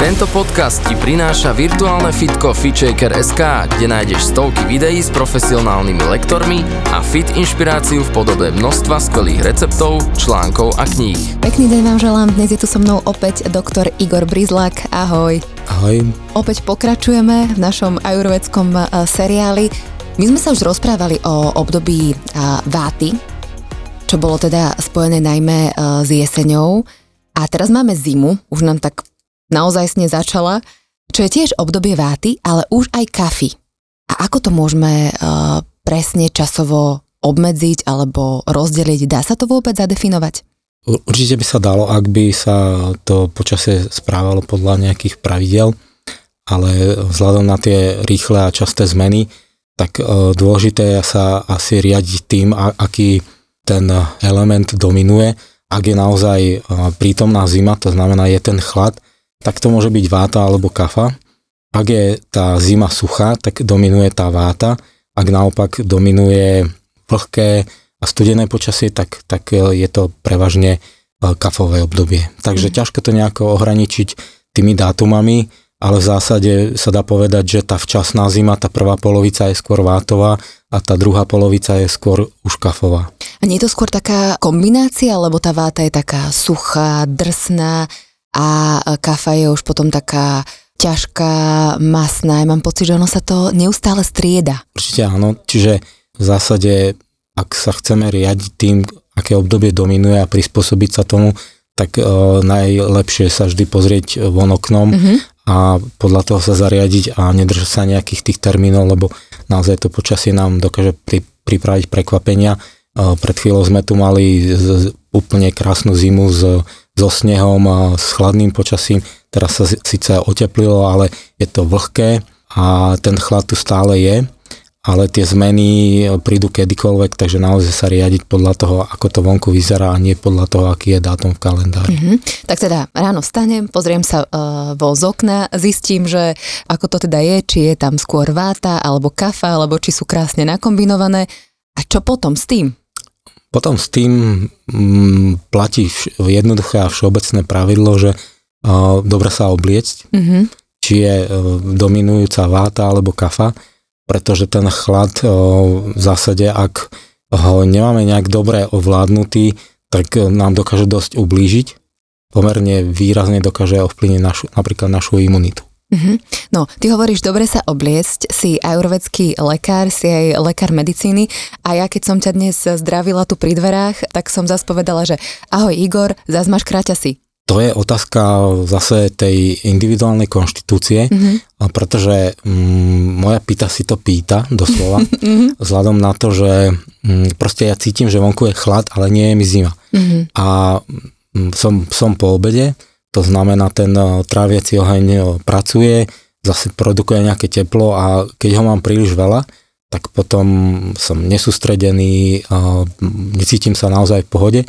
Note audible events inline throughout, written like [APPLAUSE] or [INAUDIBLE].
Tento podcast ti prináša virtuálne fitko FitShaker.sk, kde nájdeš stovky videí s profesionálnymi lektormi a fit inšpiráciu v podobe množstva skvelých receptov, článkov a kníh. Pekný deň vám želám, dnes je tu so mnou opäť doktor Igor Brizlak, ahoj. Ahoj. Opäť pokračujeme v našom ajurvedskom e, seriáli. My sme sa už rozprávali o období e, váty, čo bolo teda spojené najmä e, s jeseňou. A teraz máme zimu, už nám tak naozaj začala, čo je tiež obdobie váty, ale už aj kafy. A ako to môžeme uh, presne časovo obmedziť alebo rozdeliť? Dá sa to vôbec zadefinovať? Určite by sa dalo, ak by sa to počasie správalo podľa nejakých pravidel, ale vzhľadom na tie rýchle a časté zmeny, tak uh, dôležité je sa asi riadiť tým, aký ten element dominuje. Ak je naozaj uh, prítomná zima, to znamená je ten chlad, tak to môže byť váta alebo kafa. Ak je tá zima suchá, tak dominuje tá váta. Ak naopak dominuje vlhké a studené počasie, tak, tak je to prevažne e, kafové obdobie. Takže mm. ťažko to nejako ohraničiť tými dátumami, ale v zásade sa dá povedať, že tá včasná zima, tá prvá polovica je skôr vátová a tá druhá polovica je skôr už kafová. A nie je to skôr taká kombinácia, lebo tá váta je taká suchá, drsná, a kafa je už potom taká ťažká, masná. Ja mám pocit, že ono sa to neustále strieda. Určite áno, čiže v zásade, ak sa chceme riadiť tým, aké obdobie dominuje a prispôsobiť sa tomu, tak uh, najlepšie sa vždy pozrieť von oknom mm-hmm. a podľa toho sa zariadiť a nedržať sa nejakých tých termínov, lebo naozaj to počasie nám dokáže pri, pripraviť prekvapenia. Uh, pred chvíľou sme tu mali z, úplne krásnu zimu s so snehom a s chladným počasím. Teraz sa síce oteplilo, ale je to vlhké a ten chlad tu stále je, ale tie zmeny prídu kedykoľvek, takže naozaj sa riadiť podľa toho, ako to vonku vyzerá a nie podľa toho, aký je dátum v kalendári. Mm-hmm. Tak teda ráno vstanem, pozriem sa uh, vo z okna, zistím, že ako to teda je, či je tam skôr váta alebo kafa, alebo či sú krásne nakombinované. A čo potom s tým? Potom s tým mm, platí jednoduché a všeobecné pravidlo, že uh, dobre sa obliecť, mm-hmm. či je uh, dominujúca váta alebo kafa, pretože ten chlad uh, v zásade, ak ho nemáme nejak dobre ovládnutý, tak nám dokáže dosť ublížiť, pomerne výrazne dokáže ovplyvniť našu, napríklad našu imunitu. Mm-hmm. No, ty hovoríš, dobre sa obliecť, si ajurvedský lekár, si aj lekár medicíny a ja keď som ťa dnes zdravila tu pri dverách, tak som zase povedala, že ahoj Igor, zase máš si. To je otázka zase tej individuálnej konštitúcie, mm-hmm. pretože mm, moja pýta si to pýta, doslova, mm-hmm. [LAUGHS] vzhľadom na to, že mm, proste ja cítim, že vonku je chlad, ale nie je mi zima. Mm-hmm. A mm, som, som po obede, to znamená, ten eh, tráviaci oheň eh, pracuje, zase produkuje nejaké teplo a keď ho mám príliš veľa, tak potom som nesústredený, necítim sa naozaj v pohode.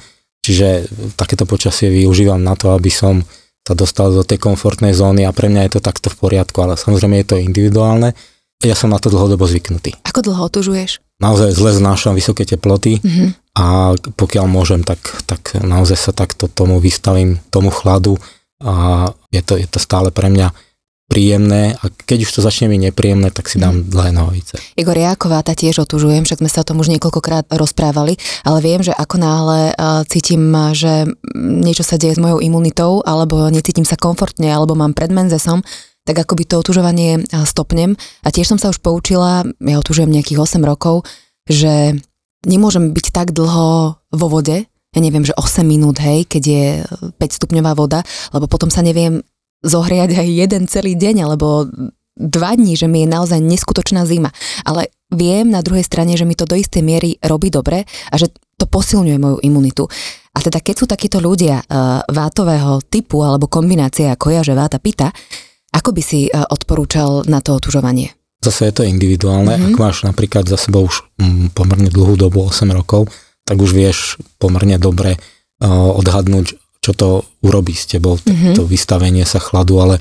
Čiže takéto počasie využívam na to, aby som sa dostal do tej komfortnej zóny a pre mňa je to takto v poriadku, ale samozrejme je to individuálne. Ja som na to dlhodobo zvyknutý. Ako dlho otužuješ? Naozaj zle znášam vysoké teploty mm-hmm. a pokiaľ môžem, tak, tak naozaj sa takto tomu vystavím, tomu chladu a je to, je to stále pre mňa príjemné a keď už to začne byť nepríjemné, tak si dám mm. dlhé nohavice. Igor, ja ako váta tiež otužujem, však sme sa o tom už niekoľkokrát rozprávali, ale viem, že ako náhle uh, cítim, že niečo sa deje s mojou imunitou, alebo necítim sa komfortne, alebo mám pred menzesom, tak akoby to otužovanie stopnem. A tiež som sa už poučila, ja otužujem nejakých 8 rokov, že nemôžem byť tak dlho vo vode, ja neviem, že 8 minút, hej, keď je 5 stupňová voda, lebo potom sa neviem zohriať aj jeden celý deň, alebo dva dní, že mi je naozaj neskutočná zima. Ale viem na druhej strane, že mi to do istej miery robí dobre a že to posilňuje moju imunitu. A teda keď sú takíto ľudia uh, vátového typu alebo kombinácie ako ja, že váta pita, ako by si uh, odporúčal na to otužovanie? Zase je to individuálne. Mm-hmm. Ak máš napríklad za sebou už mm, pomerne dlhú dobu, 8 rokov, tak už vieš pomerne dobre uh, odhadnúť, čo to urobí s tebou, mm-hmm. to vystavenie sa chladu, ale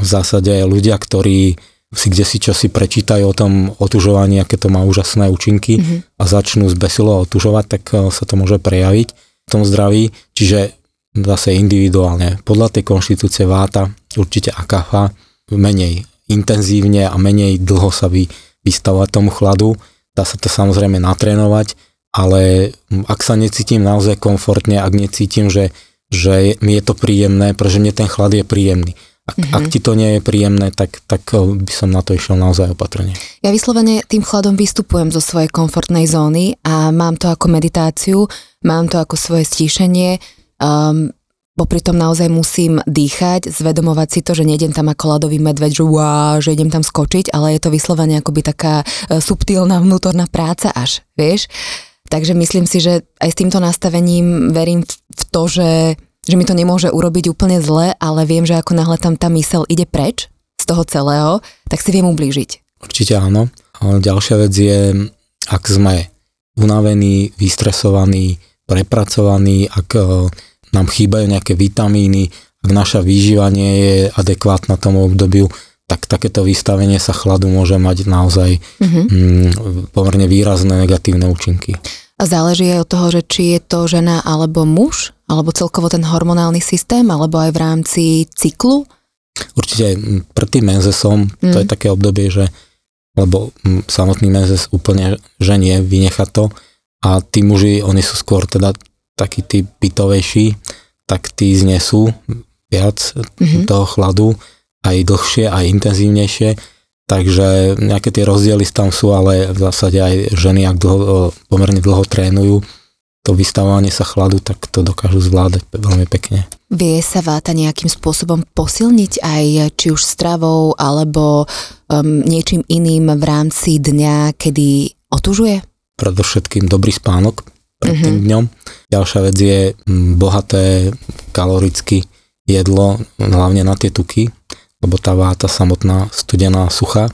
v zásade ľudia, ktorí si kde si čo si prečítajú o tom otužovaní, aké to má úžasné účinky mm-hmm. a začnú zbesilo otužovať, tak eh, sa to môže prejaviť v tom zdraví. Čiže zase individuálne. Podľa tej konštitúcie váta určite akafa menej intenzívne a menej dlho sa vy, vystavovať tomu chladu. Dá sa to samozrejme natrénovať, ale ak sa necítim naozaj komfortne, ak necítim, že, že mi je to príjemné, pretože mne ten chlad je príjemný ak, mm-hmm. ak ti to nie je príjemné, tak, tak eh, by som na to išiel naozaj opatrne. Ja vyslovene tým chladom vystupujem zo svojej komfortnej zóny a mám to ako meditáciu, mám to ako svoje stíšenie, um, popri tom naozaj musím dýchať, zvedomovať si to, že nejdem tam ako ľadový medveď, že wow, že idem tam skočiť, ale je to vyslovene akoby taká uh, subtilná vnútorná práca až, vieš. Takže myslím si, že aj s týmto nastavením verím v to, že že mi to nemôže urobiť úplne zle, ale viem, že ako náhle tam tá mysel ide preč z toho celého, tak si viem ublížiť. Určite áno. Ďalšia vec je, ak sme unavení, vystresovaní, prepracovaní, ak e, nám chýbajú nejaké vitamíny, ak naša výživa nie je adekvátna tomu obdobiu, tak takéto vystavenie sa chladu môže mať naozaj mm-hmm. mm, pomerne výrazné negatívne účinky. A záleží aj od toho, že či je to žena alebo muž, alebo celkovo ten hormonálny systém, alebo aj v rámci cyklu? Určite pred tým menzesom, mm. to je také obdobie, že lebo samotný menzes úplne ženie, vynecha to a tí muži, oni sú skôr teda takí tí bytovejší, tak tí znesú viac mm-hmm. toho chladu, aj dlhšie, aj intenzívnejšie Takže nejaké tie rozdiely tam sú, ale v zásade aj ženy, ak dlho, pomerne dlho trénujú, to vystavovanie sa chladu, tak to dokážu zvládať veľmi pekne. Vie sa váta nejakým spôsobom posilniť aj či už stravou alebo um, niečím iným v rámci dňa, kedy otužuje? Predovšetkým dobrý spánok pred mm-hmm. tým dňom. Ďalšia vec je bohaté kaloricky jedlo, hlavne na tie tuky, lebo tá váta samotná studená, suchá.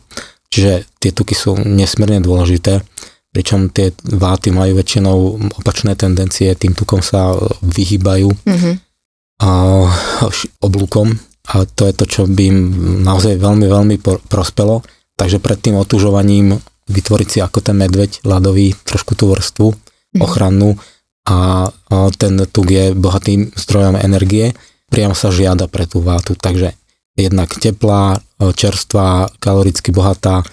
Čiže tie tuky sú nesmierne dôležité, pričom tie váty majú väčšinou opačné tendencie, tým tukom sa vyhýbajú mm-hmm. a, oblúkom a to je to, čo by im naozaj veľmi, veľmi prospelo. Takže pred tým otužovaním vytvoriť si ako ten medveď ľadový trošku tú vrstvu mm-hmm. ochrannú a, ten tuk je bohatým zdrojom energie, priamo sa žiada pre tú vátu. Takže jednak teplá, e, čerstvá, kaloricky bohatá e,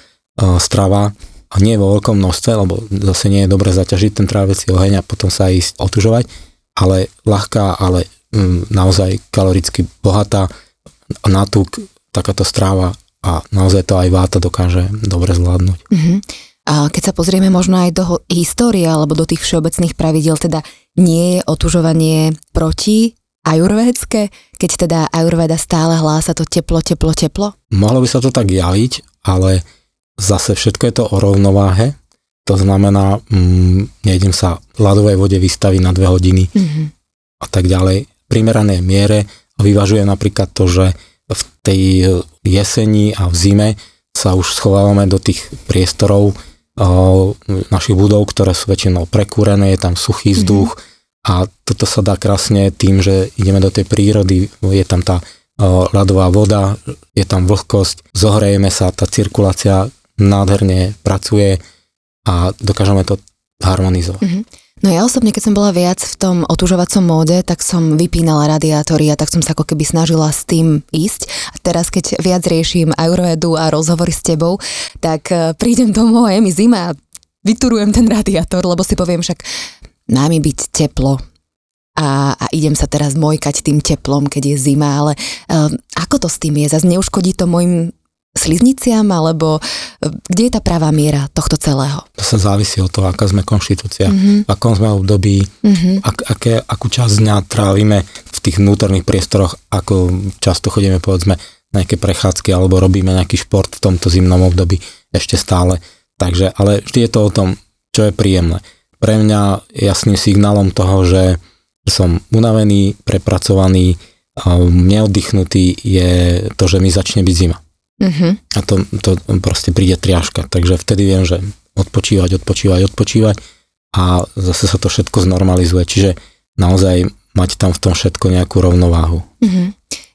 strava a nie vo veľkom množstve, lebo zase nie je dobre zaťažiť ten tráviaci oheň a potom sa ísť otužovať, ale ľahká, ale mm, naozaj kaloricky bohatá nátuk, takáto stráva a naozaj to aj váta dokáže dobre zvládnuť. Mm-hmm. Keď sa pozrieme možno aj do histórie alebo do tých všeobecných pravidel, teda nie je otužovanie proti ajurvédske, keď teda ajurveda stále hlása to teplo, teplo, teplo? Mohlo by sa to tak javiť, ale zase všetko je to o rovnováhe. To znamená, mm, nejdem sa ľadovej vode vystaviť na dve hodiny mm-hmm. a tak ďalej. Primerané miere a vyvažuje napríklad to, že v tej jeseni a v zime sa už schovávame do tých priestorov našich budov, ktoré sú väčšinou prekúrené, je tam suchý vzduch, mm-hmm a toto sa dá krásne tým, že ideme do tej prírody, je tam tá ľadová voda, je tam vlhkosť, zohrejeme sa, tá cirkulácia nádherne pracuje a dokážeme to harmonizovať. Mm-hmm. No ja osobne, keď som bola viac v tom otužovacom móde, tak som vypínala radiátory a tak som sa ako keby snažila s tým ísť. A teraz, keď viac riešim ajurvedu a rozhovory s tebou, tak e, prídem domov a je mi zima a vyturujem ten radiátor, lebo si poviem však, námi byť teplo a, a idem sa teraz mojkať tým teplom, keď je zima, ale um, ako to s tým je? Zase neuškodí to mojim slizniciam, alebo uh, kde je tá pravá miera tohto celého? To sa závisí od toho, aká sme konštitúcia, mm-hmm. v akom sme období, mm-hmm. ak, aké, akú časť dňa trávime v tých vnútorných priestoroch, ako často chodíme povedzme na nejaké prechádzky alebo robíme nejaký šport v tomto zimnom období ešte stále. Takže, ale vždy je to o tom, čo je príjemné pre mňa jasným signálom toho, že som unavený, prepracovaný, neoddychnutý je to, že mi začne byť zima. Mm-hmm. A to, to proste príde triažka. Takže vtedy viem, že odpočívať, odpočívať, odpočívať a zase sa to všetko znormalizuje. Čiže naozaj mať tam v tom všetko nejakú rovnováhu. Mm-hmm.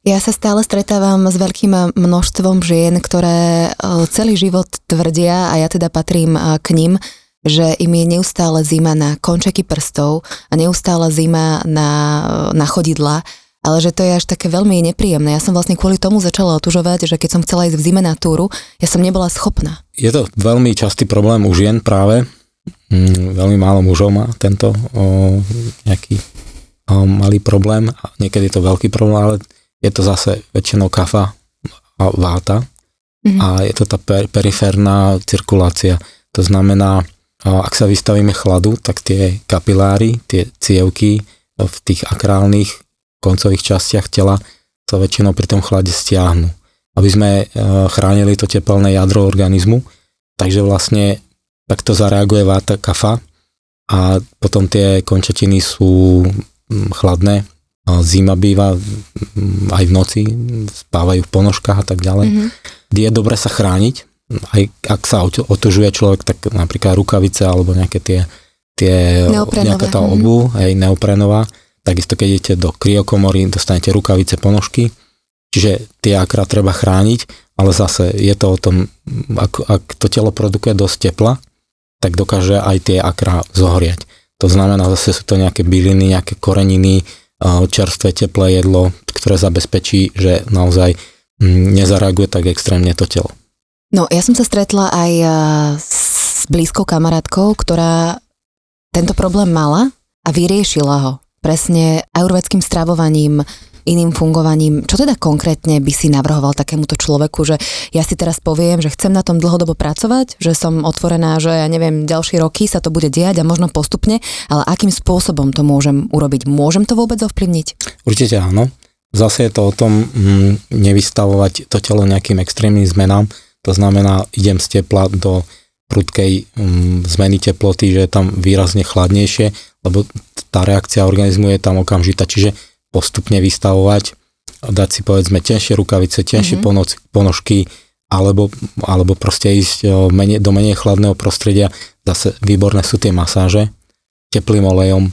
Ja sa stále stretávam s veľkým množstvom žien, ktoré celý život tvrdia, a ja teda patrím k ním, že im je neustále zima na končeky prstov a neustále zima na, na chodidla ale že to je až také veľmi nepríjemné. Ja som vlastne kvôli tomu začala otužovať, že keď som chcela ísť v zime na túru, ja som nebola schopná. Je to veľmi častý problém u žien práve. Mm, veľmi málo mužov má tento o, nejaký o, malý problém. Niekedy je to veľký problém, ale je to zase väčšinou kafa a váta. Mm-hmm. A je to tá per, periférna cirkulácia. To znamená, ak sa vystavíme chladu, tak tie kapiláry, tie cievky v tých akrálnych koncových častiach tela sa väčšinou pri tom chlade stiahnu, aby sme e, chránili to tepelné jadro organizmu, takže vlastne takto zareaguje váta kafa a potom tie končatiny sú chladné, zima býva aj v noci, spávajú v ponožkách a tak ďalej. Mm-hmm. Je dobre sa chrániť, aj ak sa otužuje človek, tak napríklad rukavice alebo nejaké tie, tie nejaká tá obu, mm-hmm. hej, neoprenová, Takisto keď idete do kryokomory, dostanete rukavice, ponožky, čiže tie akrát treba chrániť, ale zase je to o tom, ak, ak to telo produkuje dosť tepla, tak dokáže aj tie akrá zohriať. To znamená, zase sú to nejaké byliny, nejaké koreniny, čerstvé teplé jedlo, ktoré zabezpečí, že naozaj mm, nezareaguje tak extrémne to telo. No, ja som sa stretla aj s blízkou kamarátkou, ktorá tento problém mala a vyriešila ho presne ajurvedským stravovaním, iným fungovaním. Čo teda konkrétne by si navrhoval takémuto človeku, že ja si teraz poviem, že chcem na tom dlhodobo pracovať, že som otvorená, že ja neviem, ďalšie roky sa to bude diať a možno postupne, ale akým spôsobom to môžem urobiť? Môžem to vôbec ovplyvniť? Určite áno. Zase je to o tom mm, nevystavovať to telo nejakým extrémnym zmenám. To znamená, idem z tepla do prudkej mm, zmeny teploty, že je tam výrazne chladnejšie, lebo tá reakcia organizmu je tam okamžitá, čiže postupne vystavovať, dať si povedzme tenšie rukavice, tenšie mm-hmm. ponožky, alebo, alebo proste ísť menej, do menej chladného prostredia. Zase výborné sú tie masáže, teplým olejom,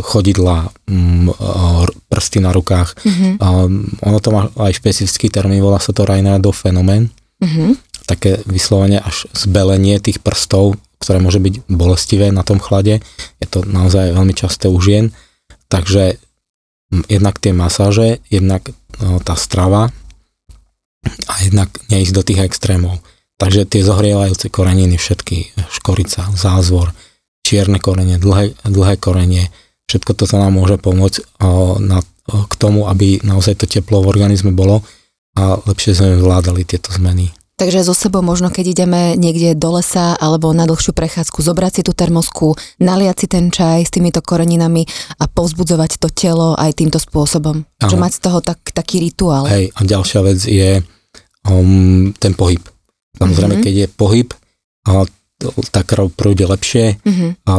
chodidla, prsty na rukách. Mm-hmm. Ono to má aj špecifický termín, volá sa to Raynaudov fenomén. Mm-hmm. Také vyslovene až zbelenie tých prstov ktoré môže byť bolestivé na tom chlade. Je to naozaj veľmi časté u žien. Takže jednak tie masáže, jednak no, tá strava a jednak neísť do tých extrémov. Takže tie zohrievajúce koreniny, všetky, škorica, zázvor, čierne korenie, dlhé, dlhé korenie, všetko to sa nám môže pomôcť o, na, o, k tomu, aby naozaj to teplo v organizme bolo a lepšie sme zvládali tieto zmeny. Takže so sebou možno, keď ideme niekde do lesa alebo na dlhšiu prechádzku, zobrať si tú termosku, naliať si ten čaj s týmito koreninami a povzbudzovať to telo aj týmto spôsobom. Aha. Že mať z toho tak, taký rituál. Hej, a ďalšia vec je um, ten pohyb. Samozrejme, mm-hmm. keď je pohyb, a tá krv prúde lepšie, mm-hmm. a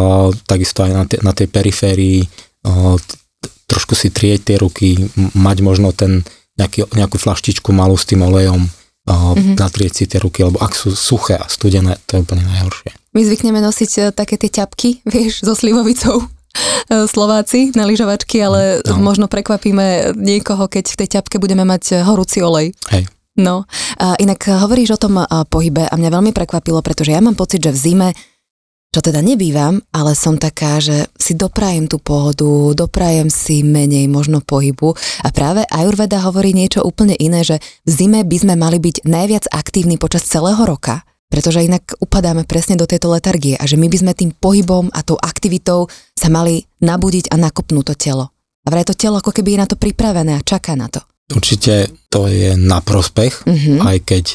takisto aj na, te, na tej periférii, a, trošku si trieť tie ruky, mať možno ten nejaký, nejakú flaštičku malú s tým olejom, mm-hmm. natrieť si tie ruky, lebo ak sú suché a studené, to je úplne najhoršie. My zvykneme nosiť e, také tie ťapky, [LAUGHS] vieš, so slivovicou [LAUGHS] e, Slováci na lyžovačky, ale no. možno prekvapíme niekoho, keď v tej ťapke budeme mať e, horúci olej. Hej. No, a inak hovoríš o tom pohybe a mňa veľmi prekvapilo, pretože ja mám pocit, že v zime čo teda nebývam, ale som taká, že si doprajem tú pohodu, doprajem si menej možno pohybu a práve Ayurveda hovorí niečo úplne iné, že v zime by sme mali byť najviac aktívni počas celého roka, pretože inak upadáme presne do tejto letargie a že my by sme tým pohybom a tou aktivitou sa mali nabudiť a nakopnúť to telo. A vraj to telo ako keby je na to pripravené a čaká na to. Určite to je na prospech, mm-hmm. aj keď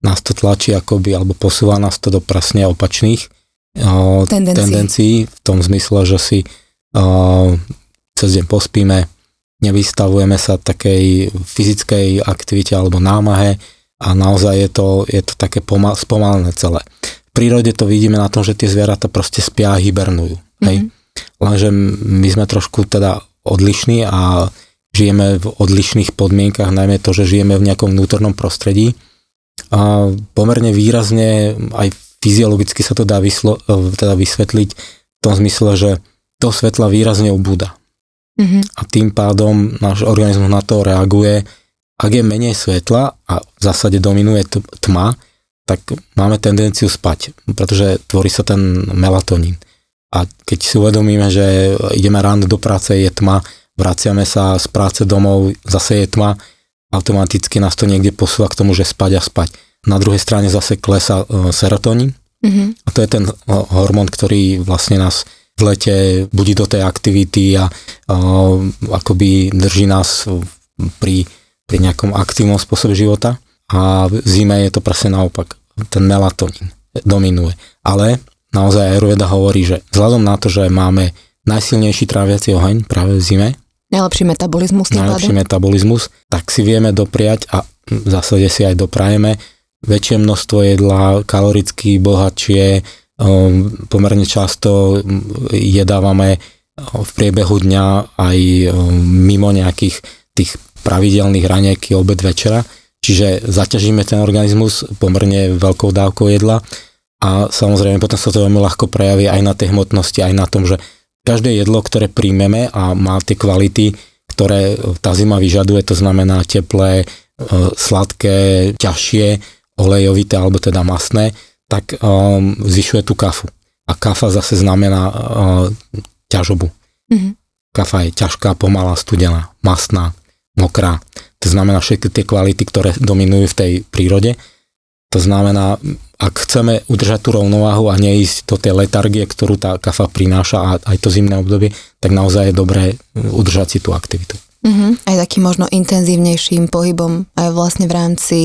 nás to tlačí akoby, alebo posúva nás to do presne opačných tendencií. tendencií v tom zmysle, že si uh, cez deň pospíme, nevystavujeme sa takej fyzickej aktivite alebo námahe a naozaj je to, je to také pomal, spomalené celé. V prírode to vidíme na tom, že tie zvieratá proste spia a hibernujú. Mm-hmm. Hej? Mhm. Lenže my sme trošku teda odlišní a žijeme v odlišných podmienkach, najmä to, že žijeme v nejakom vnútornom prostredí. A pomerne výrazne aj fyziologicky sa to dá vyslo, e, teda vysvetliť v tom zmysle, že to svetla výrazne ubúda. Mhm. a tým pádom náš organizmus na to reaguje. Ak je menej svetla a v zásade dominuje tma, tak máme tendenciu spať, pretože tvorí sa ten melatonín. A keď si uvedomíme, že ideme ráno do práce, je tma, vraciame sa z práce domov, zase je tma, automaticky nás to niekde posúva k tomu, že spať a spať. Na druhej strane zase klesa e, serotonín Mhm. a to je ten e, hormón, ktorý vlastne nás v lete budí do tej aktivity a uh, akoby drží nás pri, pri nejakom aktívnom spôsobe života a v zime je to presne naopak. Ten melatonín dominuje. Ale naozaj Ayurveda hovorí, že vzhľadom na to, že máme najsilnejší tráviaci oheň práve v zime, Najlepší metabolizmus najlepší metabolizmus, tak si vieme dopriať a v zásade si aj doprajeme väčšie množstvo jedla, kaloricky bohatšie, um, pomerne často um, jedávame uh, v priebehu dňa aj um, mimo nejakých tých pravidelných ranieky, obed, večera, čiže zaťažíme ten organizmus pomerne veľkou dávkou jedla. A samozrejme potom sa to veľmi ľahko prejaví aj na tej hmotnosti, aj na tom, že každé jedlo, ktoré príjmeme a má tie kvality, ktoré tá zima vyžaduje, to znamená teplé, e, sladké, ťažšie, olejovité alebo teda masné, tak um, zvyšuje tú kafu. A kafa zase znamená uh, ťažobu. Mhm. Kafa je ťažká, pomalá, studená, masná, mokrá. To znamená všetky tie kvality, ktoré dominujú v tej prírode. To znamená, ak chceme udržať tú rovnováhu a neísť do tej letargie, ktorú tá kafa prináša a aj to zimné obdobie, tak naozaj je dobré udržať si tú aktivitu. Mhm. Aj takým možno intenzívnejším pohybom aj vlastne v rámci,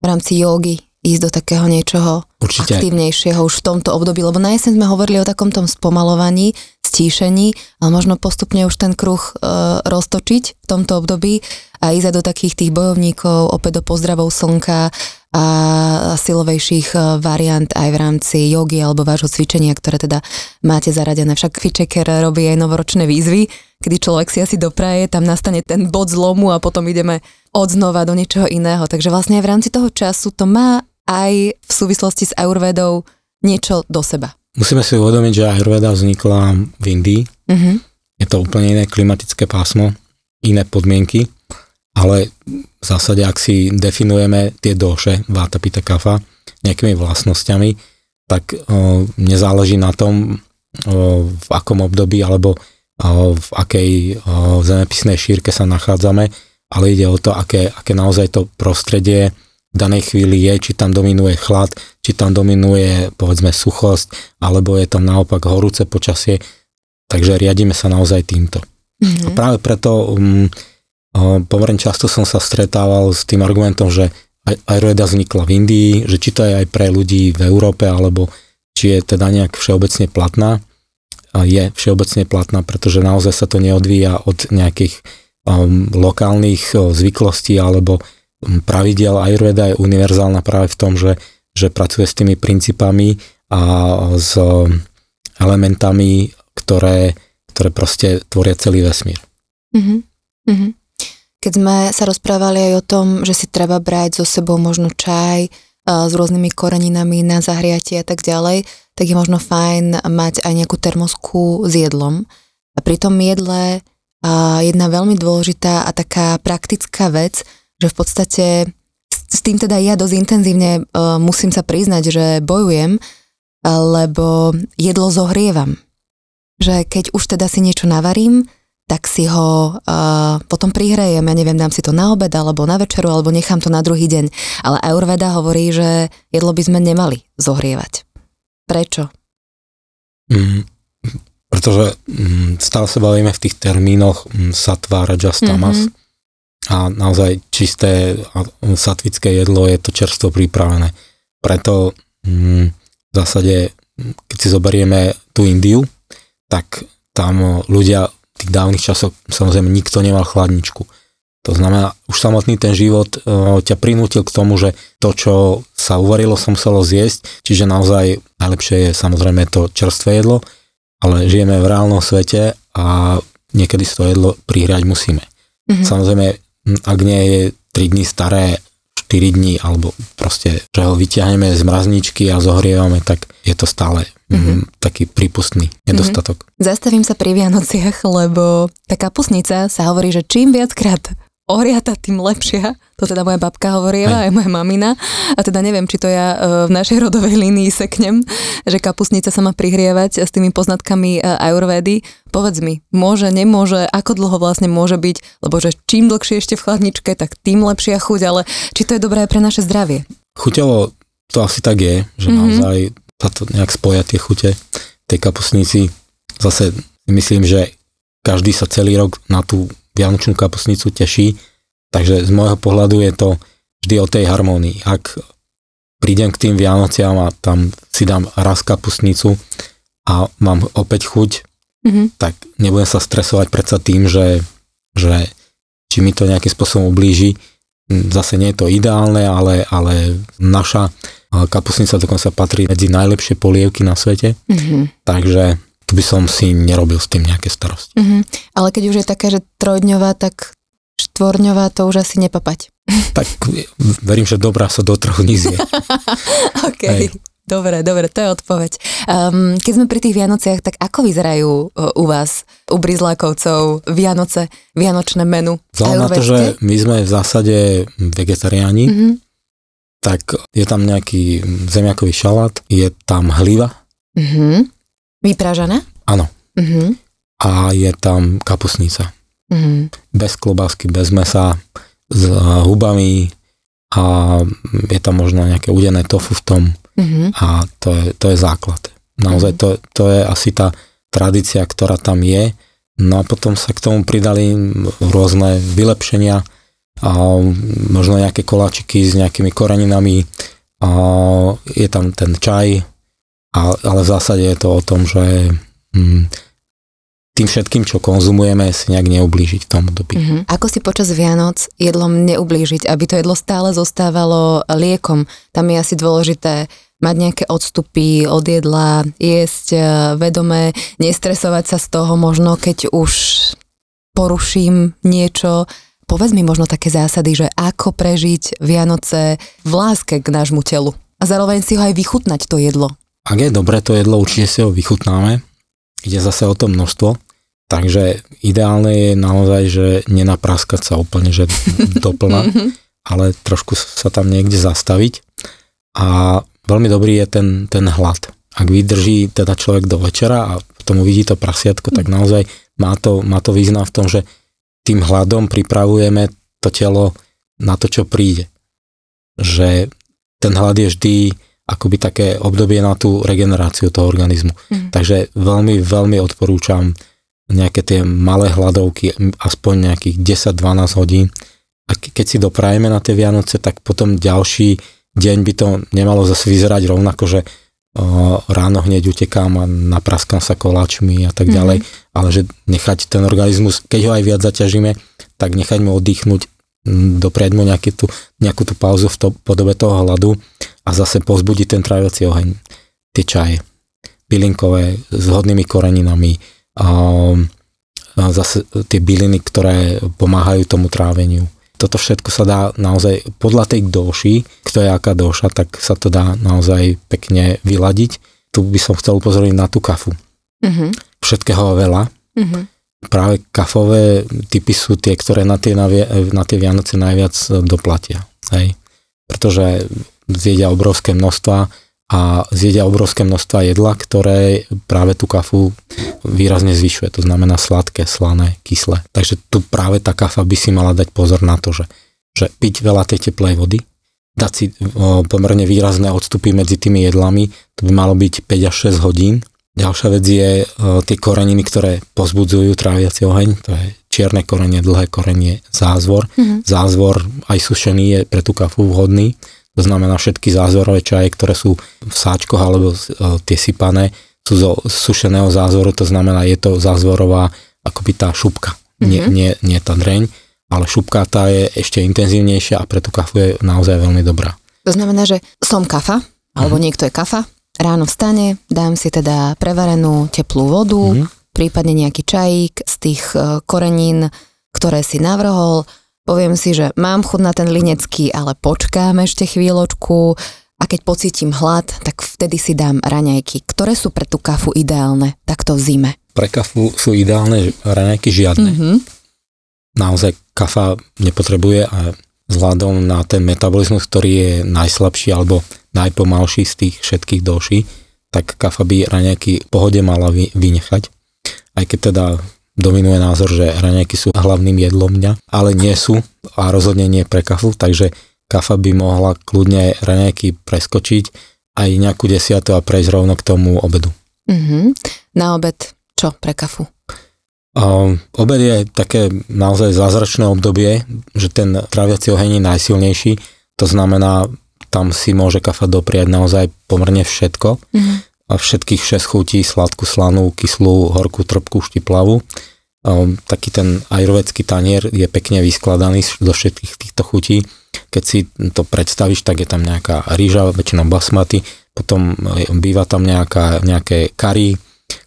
v rámci jogy ísť do takého niečoho Určite. aktívnejšieho už v tomto období, lebo na jeseň sme hovorili o takom tom spomalovaní, stíšení, ale možno postupne už ten kruh e, roztočiť v tomto období a ísť do takých tých bojovníkov, opäť do pozdravov slnka a silovejších e, variant aj v rámci jogy alebo vášho cvičenia, ktoré teda máte zaradené. Však Fitchecker robí aj novoročné výzvy, kedy človek si asi dopraje, tam nastane ten bod zlomu a potom ideme od znova do niečoho iného. Takže vlastne aj v rámci toho času to má aj v súvislosti s Ayurvedou niečo do seba. Musíme si uvedomiť, že Ayurveda vznikla v Indii. Mhm. Je to úplne iné klimatické pásmo, iné podmienky, ale v zásade, ak si definujeme tie doše, Vata, Pita, Kafa, nejakými vlastnosťami, tak o, nezáleží na tom, o, v akom období alebo o, v akej o, zemepisnej šírke sa nachádzame, ale ide o to, aké, aké naozaj to prostredie v danej chvíli je, či tam dominuje chlad, či tam dominuje povedzme suchosť, alebo je tam naopak horúce počasie, takže riadíme sa naozaj týmto. A Mhm. práve preto um, pomerne často som sa stretával s tým argumentom, že Ayurveda vznikla v Indii, že či to je aj pre ľudí v Európe, alebo či je teda nejak všeobecne platná. A je všeobecne platná, pretože naozaj sa to neodvíja od nejakých um, lokálnych o, zvyklostí alebo pravidel. Ayurveda je univerzálna práve v tom, že, že pracuje s tými princípami a s um, elementami, ktoré, ktoré proste tvoria celý vesmír. Mhm. Keď sme sa rozprávali aj o tom, že si treba brať so sebou možno čaj a s rôznymi koreninami na zahriatie a tak ďalej, tak je možno fajn mať aj nejakú termosku s jedlom. A pri tom jedle jedna veľmi dôležitá a taká praktická vec, že v podstate s tým teda ja dosť intenzívne uh, musím sa priznať, že bojujem, lebo jedlo zohrievam. Že keď už teda si niečo navarím, tak si ho uh, potom prihrejem, ja neviem, dám si to na obed, alebo na večeru, alebo nechám to na druhý deň. Ale Ayurveda hovorí, že jedlo by sme nemali zohrievať. Prečo? Mm, pretože mm, stále sa bavíme v tých termínoch mm, satva, rajas, tamas Mhm. A naozaj čisté satvické jedlo je to čerstvo pripravené. Preto mm, v zásade, keď si zoberieme tú Indiu, tak tam ľudia v tých dávnych časoch samozrejme nikto nemal chladničku. To znamená, už samotný ten život o, ťa prinútil k tomu, že to, čo sa uvarilo, som muselo zjesť, čiže naozaj najlepšie je samozrejme to čerstvé jedlo, ale žijeme v reálnom svete a niekedy si to jedlo prihrať musíme. Mhm. Samozrejme, ak nie je 3 dní staré, 4 dní, alebo proste, že ho vyťahneme z mrazničky a zohrievame, tak je to stále mm-hmm. taký prípustný nedostatok. Mm-hmm. Zastavím sa pri Vianociach, lebo tá kapusnica sa hovorí, že čím viackrát ohriata, tým lepšia. To teda moja babka hovorieva, aj. aj moja mamina. A teda neviem, či to ja e, v našej rodovej línii seknem, že kapusnica sa má prihrievať s tými poznatkami e, ajurvédy. Povedz mi, môže, nemôže, ako dlho vlastne môže byť, lebo že čím dlhšie ešte v chladničke, tak tým lepšia chuť, ale či to je dobré aj pre naše zdravie? Chuťovo to asi tak je, že mm-hmm. naozaj sa to nejak spoja tie chute tej kapusnici. Zase myslím, že každý sa celý rok na tú vianočnú kapusnicu teší, takže z môjho pohľadu je to vždy o tej harmónii. Ak prídem k tým Vianociam a tam si dám raz kapusnicu a mám opäť chuť, mm-hmm. tak nebudem sa stresovať predsa tým, že, že či mi to nejakým spôsobom ublíži. Zase nie je to ideálne, ale, ale naša kapusnica dokonca patrí medzi najlepšie polievky na svete. Mm-hmm. Takže tu by som si nerobil s tým nejaké starosti. Mm-hmm. Ale keď už je taká, že trojdňová, tak štvorňová to už asi nepapať. [LAUGHS] Tak verím, že dobrá sa do troch nizie. [LAUGHS] OK. Hej. Dobre, dobre, to je odpoveď. Um, keď sme pri tých Vianociach, tak ako vyzerajú uh, u vás, u Brizlákovcov, Vianoce, Vianočné menu? Vzhľadom na to, že my sme v zásade vegetariáni, mm-hmm. tak je tam nejaký zemiakový šalát, je tam hliva, mm-hmm. Vypražané? Áno. Uh-huh. A je tam kapusnica. Uh-huh. Bez klobásky, bez mesa, s hubami a je tam možno nejaké udené tofu v tom uh-huh. a to je, to je základ. Naozaj to, to je asi tá tradícia, ktorá tam je. No a potom sa k tomu pridali rôzne vylepšenia a možno nejaké koláčiky s nejakými koreninami a je tam ten čaj, ale v zásade je to o tom, že hm, tým všetkým, čo konzumujeme, si nejak neublížiť v tom období. Mm-hmm. Ako si počas Vianoc jedlom neublížiť, aby to jedlo stále zostávalo liekom? Tam je asi dôležité mať nejaké odstupy od jedla, jesť e, vedomé, nestresovať sa z toho možno, keď už poruším niečo. Povedz mi možno také zásady, že ako prežiť Vianoce v láske k nášmu telu. A zároveň si ho aj vychutnať to jedlo. Ak je dobré to jedlo, určite si ho vychutnáme. Ide zase o to množstvo. Takže ideálne je naozaj, že nenapraskať sa úplne, že [LAUGHS] doplná, mhm. ale trošku sa tam niekde zastaviť. A veľmi dobrý je ten, ten hlad. Ak vydrží teda človek do večera a potom uvidí to prasiatko, tak mhm. naozaj má to, má to význam v tom, že tým hladom pripravujeme to telo na to, čo príde. Že ten hlad je vždy akoby také obdobie na tú regeneráciu toho organizmu. Mm. Takže veľmi, veľmi odporúčam nejaké tie malé hladovky, aspoň nejakých 10-12 hodín. A keď si doprajeme na tie Vianoce, tak potom ďalší deň by to nemalo zase vyzerať rovnako, že ráno hneď utekám a napraskám sa koláčmi a tak ďalej, mm-hmm. ale že nechať ten organizmus, keď ho aj viac zaťažíme, tak nechať mu oddychnúť dopriať mu nejaký tú, nejakú tú pauzu v to, podobe toho hladu a zase pozbudiť ten tráviaci oheň. Tie čaje, bylinkové, s hodnými koreninami, a zase tie byliny, ktoré pomáhajú tomu tráveniu. Toto všetko sa dá naozaj, podľa tej doši, kto je aká doša, tak sa to dá naozaj pekne vyladiť. Tu by som chcel upozorniť na tú kafu. Mm-hmm. Všetkého veľa. Mm-hmm práve kafové typy sú tie, ktoré na tie, na tie Vianoce najviac doplatia. Hej. Pretože zjedia obrovské množstva a zjedia obrovské množstva jedla, ktoré práve tú kafu výrazne zvyšuje. To znamená sladké, slané, kyslé. Takže tu práve tá kafa by si mala dať pozor na to, že, že piť veľa tej teplej vody, dať si o, pomerne výrazné odstupy medzi tými jedlami, to by malo byť 5 až 6 hodín, Ďalšia vec je uh, tie koreniny, ktoré pozbudzujú tráviaci oheň, to je čierne korenie, dlhé korenie, zázvor. Mm-hmm. Zázvor aj sušený je pre tú kafu vhodný, to znamená všetky zázvorové čaje, ktoré sú v sáčkoch alebo uh, tie sypané, sú zo sušeného zázvoru, to znamená, je to zázvorová akoby tá šupka, mm-hmm. nie, nie, nie tá dreň, ale šupka tá je ešte intenzívnejšia a pre tú kafu je naozaj veľmi dobrá. To znamená, že som kafa, alebo mm-hmm. niekto je kafa, Ráno vstane, dám si teda prevarenú teplú vodu, mm. prípadne nejaký čajík z tých e, korenín, ktoré si navrhol. Poviem si, že mám chud na ten linecký, ale počkám ešte chvíľočku a keď pocítim hlad, tak vtedy si dám raňajky. Ktoré sú pre tú kafu ideálne takto v zime? Pre kafu sú ideálne raňajky žiadne. Mm-hmm. Naozaj kafa nepotrebuje a vzhľadom na ten metabolizmus, ktorý je najslabší alebo najpomalší z tých všetkých doší, tak kafa by raňajky pohode mala vy, vynechať. Aj keď teda dominuje názor, že raňajky sú hlavným jedlom dňa, ale nie sú a rozhodne nie pre kafu, takže kafa by mohla kľudne raňajky preskočiť aj nejakú desiatu a prejsť rovno k tomu obedu. Mm-hmm. Na obed čo pre kafu? Uh, obed je také naozaj zázračné obdobie, že ten tráviaci oheň je najsilnejší, to znamená, tam si môže kafa dopriať naozaj pomerne všetko. Mm-hmm. Všetkých 6 chutí, sladkú, slanú, kyslú, horkú, trpkú, štiplavu. Um, taký ten ajrovecký tanier je pekne vyskladaný zo všetkých týchto chutí keď si to predstavíš, tak je tam nejaká rýža, väčšinou basmati, potom býva tam nejaká, nejaké kari,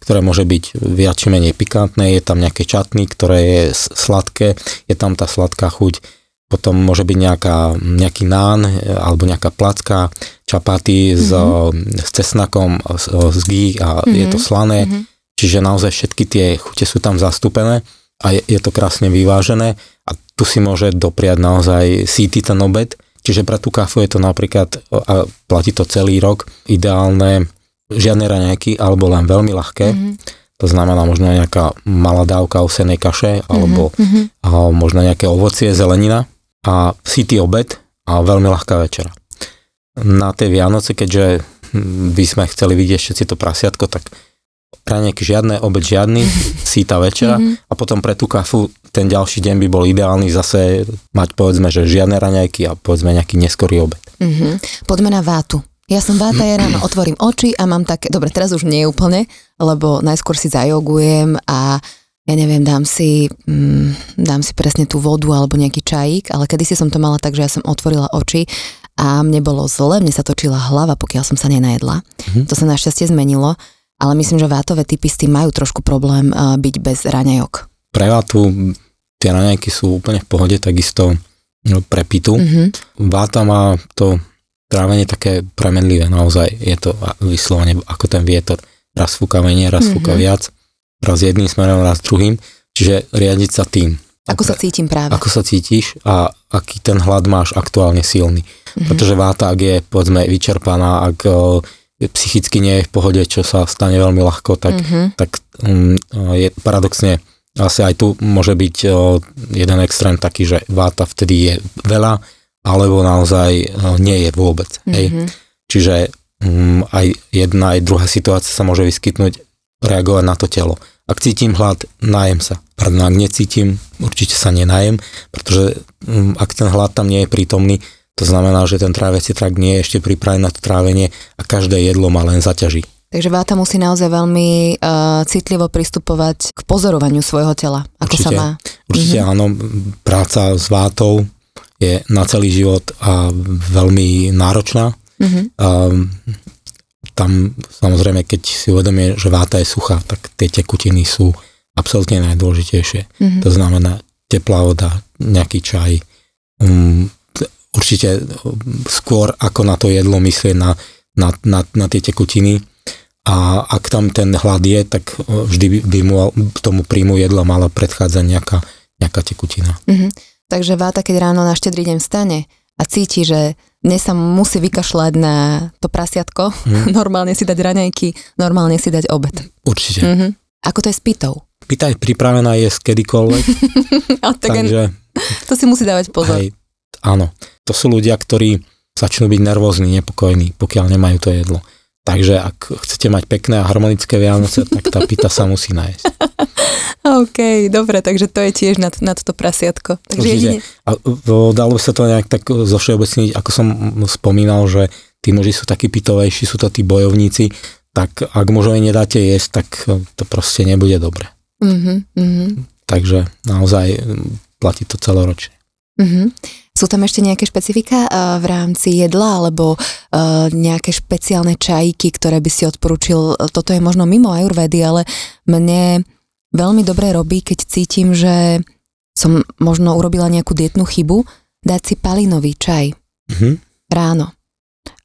ktoré môže byť viac či menej pikantné, je tam nejaké čatny, ktoré je sladké, je tam tá sladká chuť, potom môže byť nejaká, nejaký nán alebo nejaká placka, čapaty mm-hmm. s, s cesnakom, s, s gí a mm-hmm. je to slané, mm-hmm. čiže naozaj všetky tie chute sú tam zastúpené a je, je to krásne vyvážené a tu si môže dopriať naozaj síty ten obed. Čiže pre tú kafu je to napríklad, a platí to celý rok, ideálne žiadne raňajky alebo len veľmi ľahké. Mm-hmm. To znamená možno nejaká malá dávka osenej kaše alebo mm-hmm. a možno nejaké ovocie, zelenina a síty obed a veľmi ľahká večera. Na tie Vianoce, keďže by sme chceli vidieť všetci to prasiatko, tak raňajky žiadne, obed žiadny, [LAUGHS] síta večera mm-hmm. a potom pre tú kafu ten ďalší deň by bol ideálny zase mať povedzme, že žiadne raňajky a povedzme nejaký neskorý obed. Mm-hmm. Poďme na vátu. Ja som váta, ja ráno [CLEARS THROAT] otvorím oči a mám také, dobre, teraz už nie úplne, lebo najskôr si zajogujem a ja neviem, dám si, mm, dám si presne tú vodu alebo nejaký čajík, ale kedysi som to mala tak, že ja som otvorila oči a mne bolo zle, mne sa točila hlava, pokiaľ som sa nenajedla. Mm-hmm. To sa našťastie zmenilo ale myslím, že vátové typy s tým majú trošku problém uh, byť bez raňajok. Pre vátu tie raňajky sú úplne v pohode, takisto no, pre pitu. Mm-hmm. Váta má to trávenie také premenlivé, naozaj je to vyslovene ako ten vietor. Raz fúka menej, raz mm-hmm. fúka viac, raz jedným smerom, raz druhým, čiže riadiť sa tým. Ako sa cítim práve. Ako sa cítiš a aký ten hlad máš aktuálne silný. Mm-hmm. Pretože váta, ak je povedzme vyčerpaná, ak psychicky nie je v pohode, čo sa stane veľmi ľahko, tak, mm-hmm. tak um, je paradoxne asi aj tu môže byť uh, jeden extrém taký, že váta vtedy je veľa, alebo naozaj uh, nie je vôbec. Mm-hmm. Hej? Čiže um, aj jedna, aj druhá situácia sa môže vyskytnúť, reagovať na to telo. Ak cítim hlad, najem sa. Pardon, ak necítim, určite sa nenajem, pretože um, ak ten hlad tam nie je prítomný, to znamená, že ten tráviaci trakt nie je ešte pripravený na to trávenie a každé jedlo ma len zaťaží. Takže váta musí naozaj veľmi uh, citlivo pristupovať k pozorovaniu svojho tela, ako určite, sa má. Určite mm-hmm. áno, práca s vátou je na celý život a veľmi náročná. Mm-hmm. Um, tam samozrejme, keď si uvedomie, že váta je suchá, tak tie tekutiny sú absolútne najdôležitejšie. Mm-hmm. To znamená teplá voda, nejaký čaj, um, určite skôr ako na to jedlo myslieť na, na, na, na tie tekutiny a ak tam ten hlad je, tak vždy by, by mu tomu príjmu jedla mala predchádzať nejaká, nejaká tekutina. Mm-hmm. Takže Váta, keď ráno na štedrý deň vstane a cíti, že dnes sa musí vykašľať na to prasiatko, mm. [LAUGHS] normálne si dať raňajky, normálne si dať obed. Určite. Mm-hmm. Ako to je s pitou? Pita je pripravená jesť kedykoľvek. [LAUGHS] tak takže, to si musí dávať pozor. Hej, áno to sú ľudia, ktorí začnú byť nervózni, nepokojní, pokiaľ nemajú to jedlo. Takže ak chcete mať pekné a harmonické Vianoce, tak tá pita sa musí nájsť. [LAUGHS] OK, dobre, takže to je tiež nad, nad to prasiatko. Takže jedine... A dalo sa to nejak tak zo všeobecniť, ako som spomínal, že tí muži sú takí pitovejší, sú to tí bojovníci, tak ak mužovi nedáte jesť, tak to proste nebude dobre. Mm-hmm, Takže naozaj platí to celoročne. Mm-hmm. Sú tam ešte nejaké špecifika v rámci jedla alebo nejaké špeciálne čajky, ktoré by si odporučil? Toto je možno mimo ajurvedy, ale mne veľmi dobre robí, keď cítim, že som možno urobila nejakú dietnú chybu, dať si palinový čaj mm-hmm. ráno.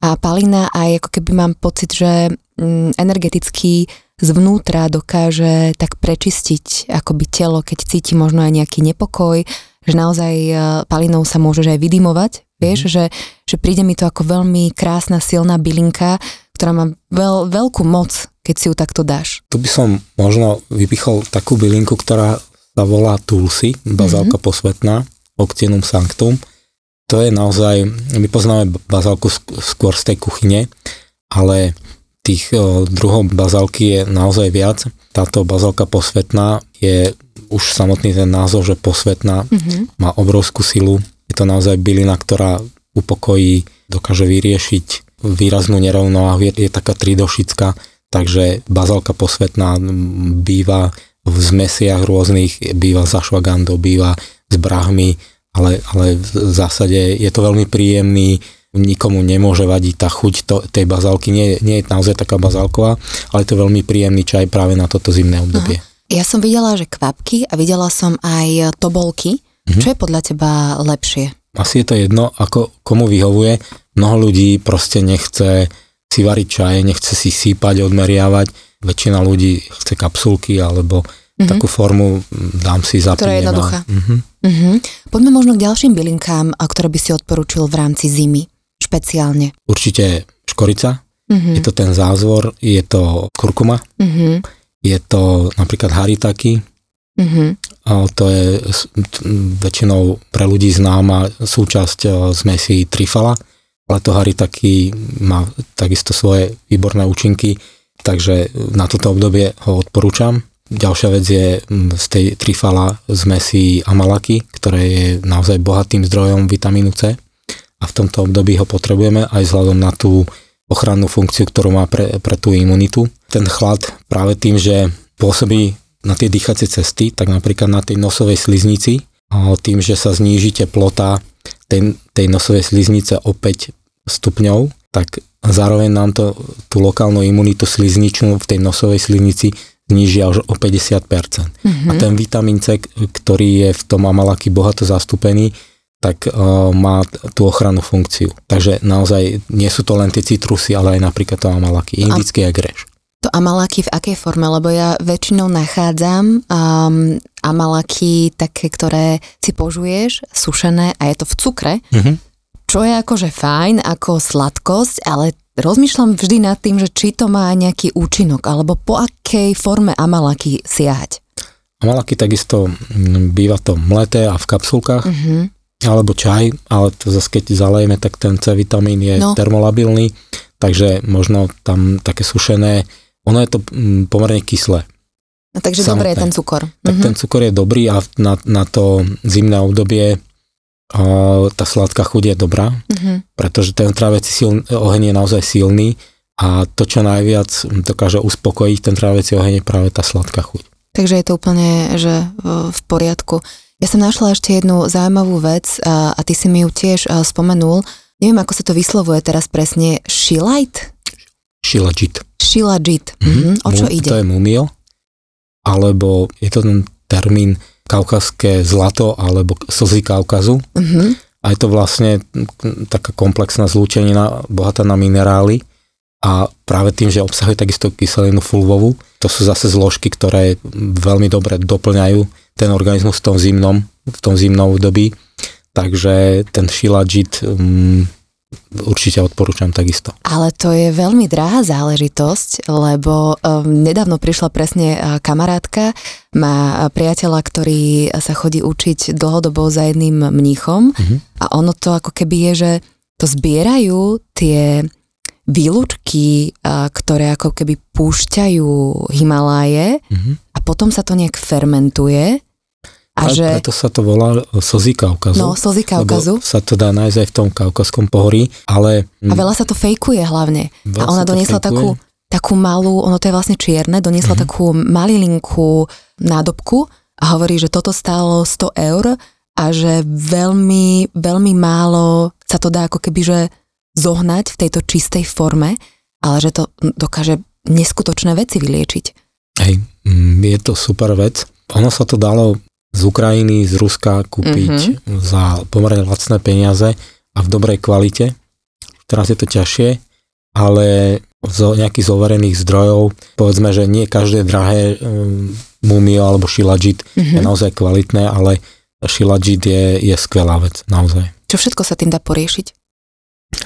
a palina aj ako keby mám pocit, že mm, energeticky zvnútra dokáže tak prečistiť akoby telo, keď cíti možno aj nejaký nepokoj, že naozaj e, palinou sa môžeš aj vydimovať, vieš, mm. že, že príde mi to ako veľmi krásna, silná bylinka, ktorá má veľ, veľkú moc, keď si ju takto dáš. Tu by som možno vypichol takú bylinku, ktorá sa volá Tulsi, bazálka mm-hmm. posvetná, Octinum sanctum to je naozaj, my poznáme bazálku skôr z tej kuchyne, ale tých druhov bazálky je naozaj viac. Táto bazálka posvetná je už samotný ten názov, že posvetná, mm-hmm. má obrovskú silu. Je to naozaj bylina, ktorá upokojí, dokáže vyriešiť výraznú nerovnováhu, je, je taká tridošická, takže bazálka posvetná býva v zmesiach rôznych, býva za švagandou, býva s brahmi, ale, ale v zásade je to veľmi príjemný, nikomu nemôže vadiť tá chuť to, tej bazálky, nie, nie je naozaj taká bazálková, ale je to veľmi príjemný čaj práve na toto zimné obdobie. Aha. Ja som videla, že kvapky a videla som aj tobolky. Mhm. Čo je podľa teba lepšie? Asi je to jedno, ako komu vyhovuje. Mnoho ľudí proste nechce si variť čaje, nechce si sípať, odmeriavať. Väčšina ľudí chce kapsulky alebo mm-hmm. takú formu dám si za Ktorá je jednoduchá. Mm-hmm. Mm-hmm. Poďme možno k ďalším bylinkám, ktoré by si odporúčil v rámci zimy, špeciálne. Určite škorica, mm-hmm. je to ten zázvor, je to kurkuma, mm-hmm. je to napríklad haritaki, mm-hmm. a to je väčšinou pre ľudí známa súčasť zmesi trifala, ale to haritaki má takisto svoje výborné účinky, takže na toto obdobie ho odporúčam. Ďalšia vec je z tej trifala zmesi amalaky, ktoré je naozaj bohatým zdrojom vitamínu C a v tomto období ho potrebujeme aj vzhľadom na tú ochrannú funkciu, ktorú má pre, pre tú imunitu. Ten chlad práve tým, že pôsobí na tie dýchacie cesty, tak napríklad na tej nosovej sliznici, tým, že sa zníži teplota tej, tej nosovej sliznice o 5 stupňov, tak zároveň nám to tú lokálnu imunitu slizničnú v tej nosovej sliznici znižia už o 50%. Mm-hmm. A ten vitamín C, ktorý je v tom amalaky bohato zastúpený, tak uh, má tú ochrannú funkciu. Takže naozaj nie sú to len tie citrusy, ale aj napríklad to amalaky, indický a greš. To amalaky v akej forme? Lebo ja väčšinou nachádzam um, amalaky také, ktoré si požuješ, sušené a je to v cukre, mm-hmm. Čo je akože fajn ako sladkosť, ale rozmýšľam vždy nad tým, že či to má nejaký účinok, alebo po akej forme amalaky siahať. Amalaky takisto mm, býva to mleté a v kapsulkách, uh-huh. alebo čaj, ale to zase keď zalejeme, tak ten C vitamín je no. termolabilný, takže možno tam také sušené, ono je to mm, pomerne kyslé. No, takže dobrý je ten cukor. Tak uh-huh. ten cukor je dobrý a na, na to zimné obdobie tá sladká chuť je dobrá, mm-hmm. pretože ten tráviaci oheň je naozaj silný a to, čo najviac dokáže uspokojiť ten tráviaci oheň je práve tá sladká chuť. Takže je to úplne že v poriadku. Ja som našla ešte jednu zaujímavú vec a, a ty si mi ju tiež spomenul. Neviem, ako sa to vyslovuje teraz presne. Shilajt? Shilajit. Shilajit. Mm-hmm. O čo Mu, ide? To je mumil, alebo je to ten termín kaukaské zlato alebo slzy Kaukazu. Uh-huh. A je to vlastne taká komplexná zlúčenina bohatá na minerály a práve tým, že obsahuje takisto kyselinu fulvovú, to sú zase zložky, ktoré veľmi dobre doplňajú ten organizmus v tom zimnom, v tom zimnom období. Takže ten shilajit um, určite odporúčam takisto. Ale to je veľmi drahá záležitosť, lebo um, nedávno prišla presne uh, kamarátka, má priateľa, ktorý sa chodí učiť dlhodobo za jedným mníchom uh-huh. a ono to ako keby je, že to zbierajú tie výlučky, uh, ktoré ako keby púšťajú Himaláje uh-huh. a potom sa to nejak fermentuje a že... Preto sa to volá slzy Kaukazu. No, slzy Kaukazu. sa to dá nájsť aj v tom kaukaskom pohorí, ale... A veľa sa to fejkuje hlavne. A ona doniesla takú, takú malú, ono to je vlastne čierne, doniesla mm-hmm. takú malilinkú nádobku a hovorí, že toto stálo 100 eur a že veľmi, veľmi málo sa to dá ako keby, že zohnať v tejto čistej forme, ale že to dokáže neskutočné veci vyliečiť. Hej, mm, je to super vec. Ono sa to dalo z Ukrajiny, z Ruska kúpiť mm-hmm. za pomerne lacné peniaze a v dobrej kvalite. teraz je to ťažšie, ale z nejakých zoverených zdrojov, povedzme, že nie každé drahé um, mumio alebo šilajit mm-hmm. je naozaj kvalitné, ale šilajit je, je skvelá vec, naozaj. Čo všetko sa tým dá poriešiť?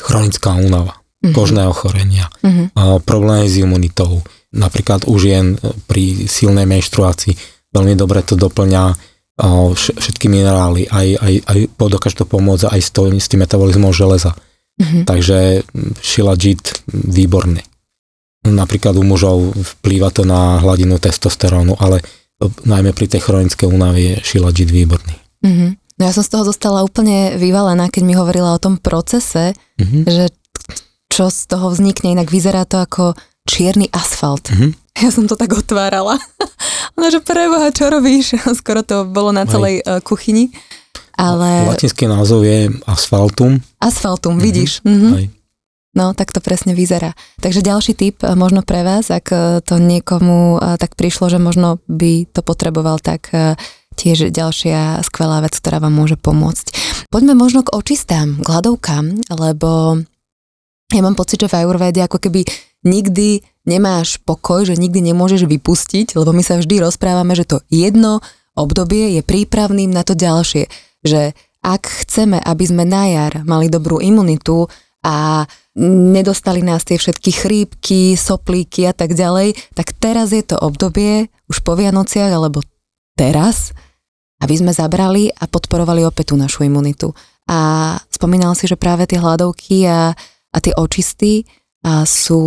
Chronická únava, mm-hmm. kožné ochorenia, mm-hmm. a problémy s imunitou, napríklad u žien pri silnej menštruácii, veľmi dobre to doplňa všetky minerály, aj, aj, aj dokáže to pomôcť aj s, to, s tým metabolizmom železa. Mm-hmm. Takže šilajit výborný. Napríklad u mužov vplýva to na hladinu testosterónu, ale najmä pri tej chronickej únave je šilajit výborný. Mm-hmm. No ja som z toho zostala úplne vyvalená, keď mi hovorila o tom procese, mm-hmm. že čo z toho vznikne, inak vyzerá to ako čierny asfalt. Mm-hmm. Ja som to tak otvárala. [LAUGHS] Ona, že preboha, čo robíš? [LAUGHS] Skoro to bolo na celej Aj. kuchyni. Ale... Latinský názov je asfaltum. Asfaltum, mm-hmm. vidíš. Mm-hmm. No, tak to presne vyzerá. Takže ďalší tip e, možno pre vás, ak e, to niekomu e, tak prišlo, že možno by to potreboval, tak tiež ďalšia skvelá vec, ktorá vám môže pomôcť. Poďme možno k očistám, k hladovkám, lebo ja mám pocit, že v Ajurvede ako keby nikdy nemáš pokoj, že nikdy nemôžeš vypustiť, lebo my sa vždy rozprávame, že to jedno obdobie je prípravným na to ďalšie že ak chceme, aby sme na jar mali dobrú imunitu a nedostali nás tie všetky chrípky, soplíky a tak ďalej, tak teraz je to obdobie, už po Vianociach, alebo teraz, aby sme zabrali a podporovali opäť tú našu imunitu. A spomínal si, že práve tie hladovky a, a tie očisty sú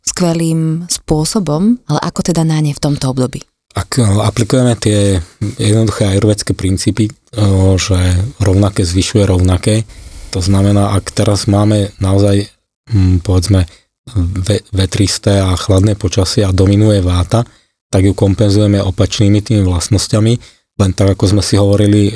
skvelým spôsobom, ale ako teda na ne v tomto období? Ak aplikujeme tie jednoduché ajurvedské princípy, že rovnaké zvyšuje rovnaké, to znamená, ak teraz máme naozaj, hm, povedzme, vetristé a chladné počasie a dominuje váta, tak ju kompenzujeme opačnými tými vlastnosťami, len tak ako sme si hovorili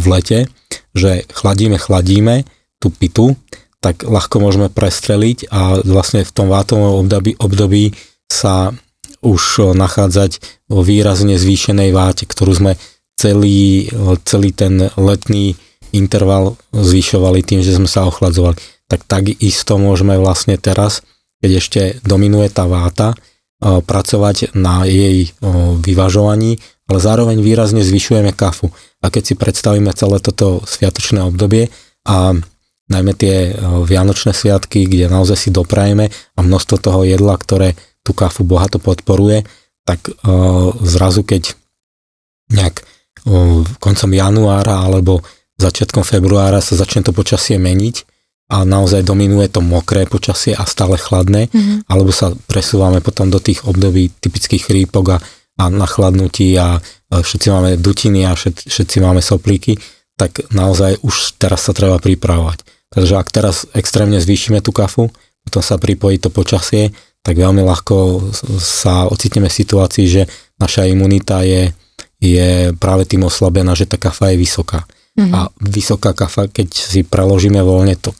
v lete, že chladíme, chladíme tú pitu, tak ľahko môžeme prestreliť a vlastne v tom vátovom období, období sa už nachádzať vo výrazne zvýšenej váte, ktorú sme celý, celý ten letný interval zvyšovali tým, že sme sa ochladzovali. Tak takisto môžeme vlastne teraz, keď ešte dominuje tá váta, pracovať na jej vyvažovaní, ale zároveň výrazne zvyšujeme kafu. A keď si predstavíme celé toto sviatočné obdobie a najmä tie vianočné sviatky, kde naozaj si doprajeme a množstvo toho jedla, ktoré tú kafu bohato podporuje, tak uh, zrazu keď nejak uh, koncom januára alebo začiatkom februára sa začne to počasie meniť a naozaj dominuje to mokré počasie a stále chladné, mm-hmm. alebo sa presúvame potom do tých období typických chrípok a, a nachladnutí a, a všetci máme dutiny a všet, všetci máme soplíky, tak naozaj už teraz sa treba pripravovať. Takže ak teraz extrémne zvýšime tú kafu, potom sa pripojí to počasie, tak veľmi ľahko sa ocitneme v situácii, že naša imunita je, je práve tým oslabená, že tá kafa je vysoká. Mm-hmm. A vysoká kafa, keď si preložíme voľne to,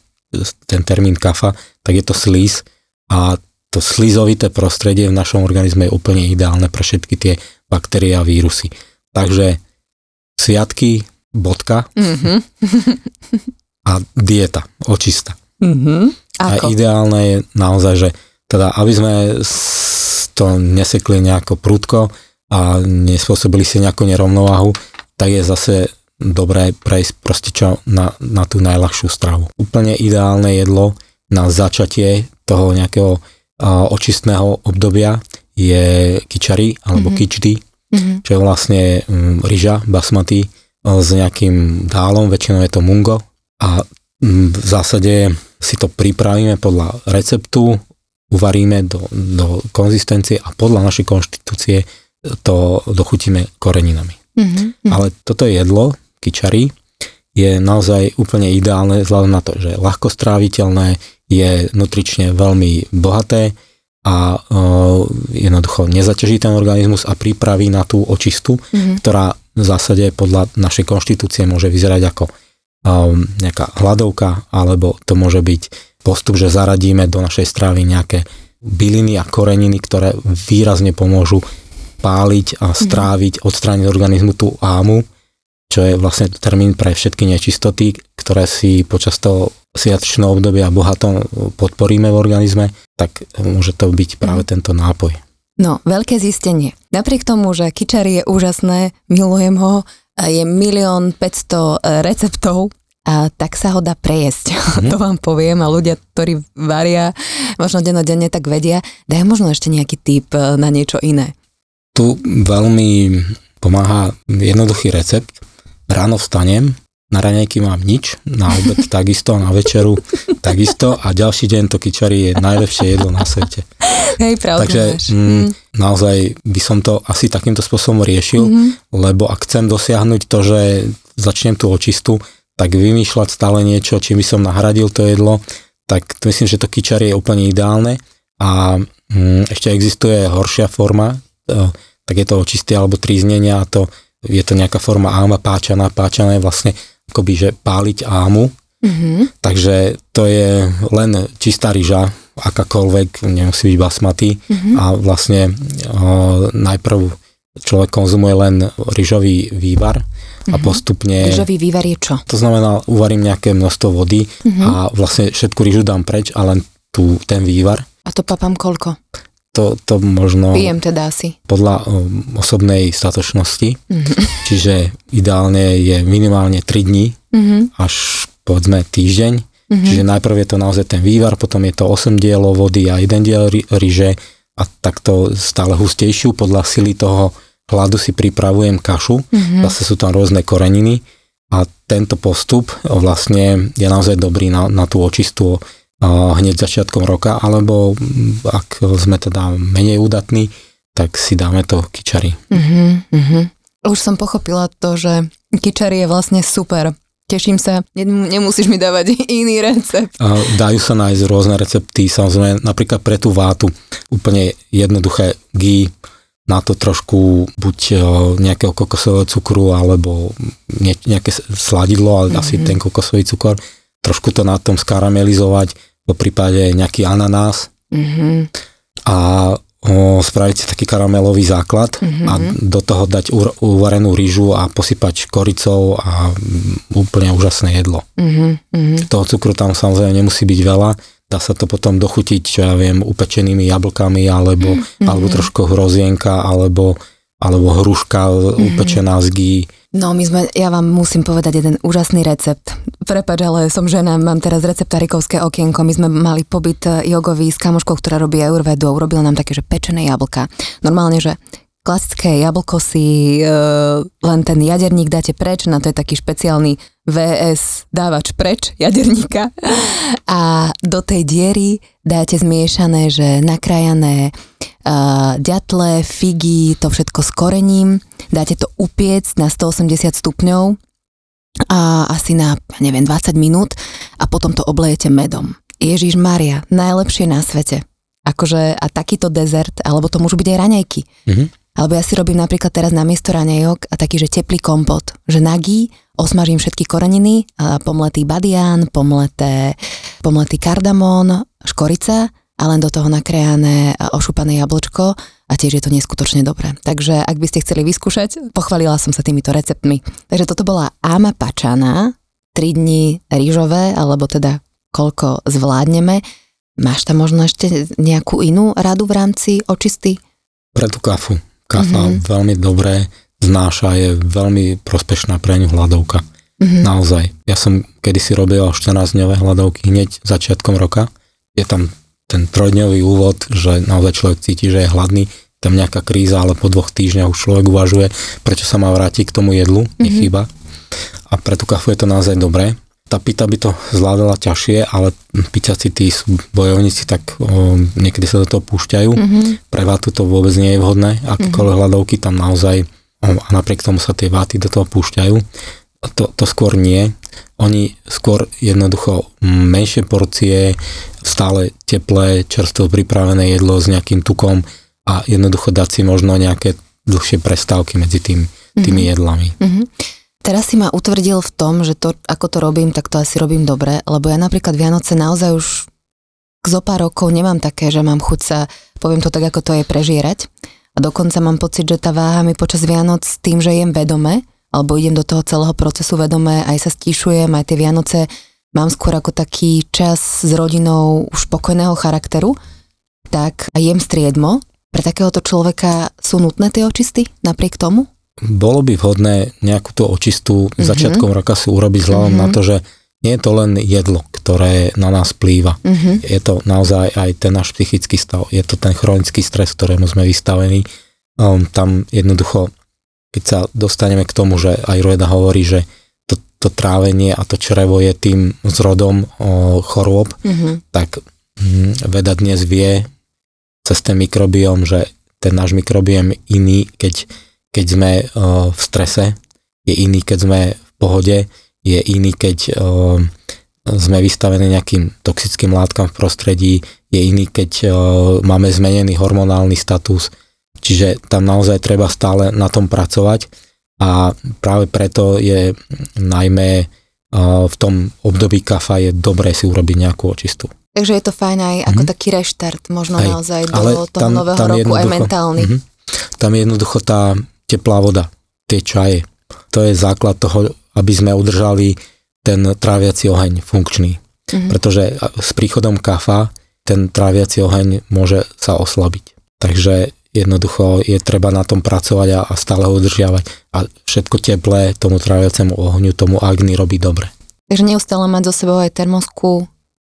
ten termín kafa, tak je to slíz a to slizovité prostredie v našom organizme je úplne ideálne pre všetky tie baktérie a vírusy. Takže sviatky, bodka mm-hmm. [LAUGHS] a dieta, očista. Mm-hmm. A ideálne je naozaj, že teda aby sme to nesekli nejako prúdko a nespôsobili si nejakú nerovnováhu, tak je zase dobré prejsť proste čo na, na tú najľahšiu stravu. Úplne ideálne jedlo na začatie toho nejakého uh, očistného obdobia je kičari alebo mm-hmm. kičdy, mm-hmm. čo je vlastne um, ryža basmati uh, s nejakým dálom, väčšinou je to mungo a um, v zásade si to pripravíme podľa receptu, uvaríme do, do konzistencie a podľa našej konštitúcie to dochutíme koreninami. Mm-hmm. Ale toto jedlo, kičari, je naozaj úplne ideálne vzhľadom na to, že je ľahko stráviteľné, je nutrične veľmi bohaté a uh, jednoducho nezaťaží ten organizmus a pripraví na tú očistu, mm-hmm. ktorá v zásade podľa našej konštitúcie môže vyzerať ako um, nejaká hladovka, alebo to môže byť postup, že zaradíme do našej stravy nejaké byliny a koreniny, ktoré výrazne pomôžu páliť a mhm. stráviť, odstrániť organizmu tú ámu čo je vlastne termín pre všetky nečistoty, ktoré si počas toho sviatočného obdobia bohato podporíme v organizme, tak môže to byť práve tento nápoj. No, veľké zistenie. Napriek tomu, že kičari je úžasné, milujem ho, je milión 500 receptov, a tak sa ho dá prejesť. [LAUGHS] Mm. to vám poviem a ľudia, ktorí varia možno dennodenne, tak vedia. Daj možno ešte nejaký tip na niečo iné. Tu veľmi pomáha jednoduchý recept. Ráno vstanem, na raňajky mám nič, na obed [LAUGHS] takisto, na večeru takisto a ďalší deň to kičari je najlepšie jedlo na svete. Hej, pravda Takže mm, naozaj by som to asi takýmto spôsobom riešil, mm-hmm. lebo ak chcem dosiahnuť to, že začnem tú očistu, tak vymýšľať stále niečo, čím by som nahradil to jedlo, tak myslím, že to kičari je úplne ideálne a mm, ešte existuje horšia forma, e, tak je to očistie alebo tríznenia a to je to nejaká forma áma páčaná. Páčaná je vlastne akoby, že páliť ámu. Mm-hmm. Takže to je len čistá ryža, akákoľvek, nemusí byť basmatý mm-hmm. a vlastne o, najprv človek konzumuje len ryžový vývar a mm-hmm. postupne... Ryžový vývar je čo? To znamená, uvarím nejaké množstvo vody mm-hmm. a vlastne všetku ryžu dám preč a len tu ten vývar. A to papám koľko? To, to možno... Pijem teda asi. Podľa um, osobnej statočnosti, mm-hmm. čiže ideálne je minimálne 3 dní, mm-hmm. až povedzme týždeň. Mm-hmm. Čiže najprv je to naozaj ten vývar, potom je to 8 dielov vody a 1 diel ryže a takto stále hustejšiu. Podľa sily toho hladu si pripravujem kašu, mm-hmm. zase sú tam rôzne koreniny a tento postup vlastne je naozaj dobrý na, na tú očistú hneď začiatkom roka, alebo ak sme teda menej údatní, tak si dáme to kičari. Uh-huh, uh-huh. Už som pochopila to, že kičari je vlastne super. Teším sa, nemusíš mi dávať [LAUGHS] iný recept. Dajú sa nájsť rôzne recepty, samozrejme napríklad pre tú vátu úplne jednoduché ghee, na to trošku buď nejakého kokosového cukru alebo nejaké sladidlo, ale mm-hmm. asi ten kokosový cukor, trošku to na tom skaramelizovať, po prípade nejaký ananás mm-hmm. a o, spraviť si taký karamelový základ mm-hmm. a do toho dať uvarenú rýžu a posypať koricou a úplne úžasné jedlo. Mm-hmm. Toho cukru tam samozrejme nemusí byť veľa, dá sa to potom dochutiť, čo ja viem, upečenými jablkami alebo, mm-hmm. alebo trošku hrozienka alebo, alebo hruška mm-hmm. upečená z gí No my sme, ja vám musím povedať jeden úžasný recept. Prepač, ale som žena, mám teraz receptárikovské okienko. My sme mali pobyt eh, jogový s kamoškou, ktorá robí Ayurvedu a urobila nám také, že pečené jablka. Normálne, že klasické jablko si e, len ten jaderník dáte preč, na to je taký špeciálny VS dávač preč jaderníka [LAUGHS] a do tej diery dáte zmiešané, že nakrajané uh, ďatle, figy, to všetko s korením, dáte to upiec na 180 stupňov a asi na, neviem, 20 minút a potom to oblejete medom. Ježiš Maria, najlepšie na svete. Akože a takýto dezert, alebo to môžu byť aj raňajky. Mm-hmm. Alebo ja si robím napríklad teraz na miesto raňajok a taký, že teplý kompot. Že nagý, osmažím všetky koreniny, pomletý badián, pomleté, pomletý kardamón, škorica a len do toho nakrejané ošupané jablčko a tiež je to neskutočne dobré. Takže ak by ste chceli vyskúšať, pochválila som sa týmito receptmi. Takže toto bola Ama Pačana, 3 dní rýžové, alebo teda koľko zvládneme. Máš tam možno ešte nejakú inú radu v rámci očisty? Pre tú kafu. Kafa mm-hmm. veľmi dobré znáša, je veľmi prospešná pre ňu hladovka. Mm-hmm. Naozaj. Ja som kedysi robil 14-dňové hladovky hneď začiatkom roka. Je tam ten trojdňový úvod, že naozaj človek cíti, že je hladný, tam nejaká kríza, ale po dvoch týždňoch už človek uvažuje, prečo sa má vrátiť k tomu jedlu, mm-hmm. nechýba. A pre tú kafu je to naozaj dobré. Tá pita by to zvládala ťažšie, ale piťaci tí sú bojovníci, tak o, niekedy sa do toho púšťajú. Mm-hmm. Pre vátu to vôbec nie je vhodné, akékoľvek mm-hmm. hľadovky tam naozaj, o, a napriek tomu sa tie váty do toho púšťajú. To, to skôr nie. Oni skôr jednoducho menšie porcie, stále teplé, čerstvo pripravené jedlo s nejakým tukom a jednoducho dať si možno nejaké dlhšie prestávky medzi tým, tými mm-hmm. jedlami. Mm-hmm. Teraz si ma utvrdil v tom, že to, ako to robím, tak to asi robím dobre, lebo ja napríklad Vianoce naozaj už k zo pár rokov nemám také, že mám chuť sa, poviem to tak, ako to je, prežierať. A dokonca mám pocit, že tá váha mi počas Vianoc tým, že jem vedome, alebo idem do toho celého procesu vedomé, aj sa stíšujem, aj tie Vianoce mám skôr ako taký čas s rodinou už pokojného charakteru, tak jem striedmo. Pre takéhoto človeka sú nutné tie očisty napriek tomu? Bolo by vhodné nejakú tú očistú mm-hmm. začiatkom roka si urobiť vzhľadom mm-hmm. na to, že nie je to len jedlo, ktoré na nás plýva. Mm-hmm. Je to naozaj aj ten náš psychický stav. Je to ten chronický stres, ktorému sme vystavení. Um, tam jednoducho keď sa dostaneme k tomu, že aj Rueda hovorí, že to, to trávenie a to črevo je tým zrodom o, chorôb, mm-hmm. tak hm, veda dnes vie cez ten mikrobióm, že ten náš mikrobióm je iný, keď, keď sme o, v strese, je iný, keď sme v pohode, je iný, keď o, sme vystavení nejakým toxickým látkam v prostredí, je iný, keď o, máme zmenený hormonálny status, Čiže tam naozaj treba stále na tom pracovať a práve preto je najmä v tom období kafa je dobré si urobiť nejakú očistu. Takže je to fajn aj ako mm-hmm. taký reštart, možno aj, naozaj do toho tam, nového tam roku aj mentálny. Mm-hmm, tam je jednoducho tá teplá voda, tie čaje. To je základ toho, aby sme udržali ten tráviaci oheň funkčný. Mm-hmm. Pretože s príchodom kafa ten tráviaci oheň môže sa oslabiť. Takže jednoducho je treba na tom pracovať a, a stále ho udržiavať a všetko teplé tomu tráviacemu ohňu, tomu agni robí dobre. Takže neustále mať zo sebou aj termosku,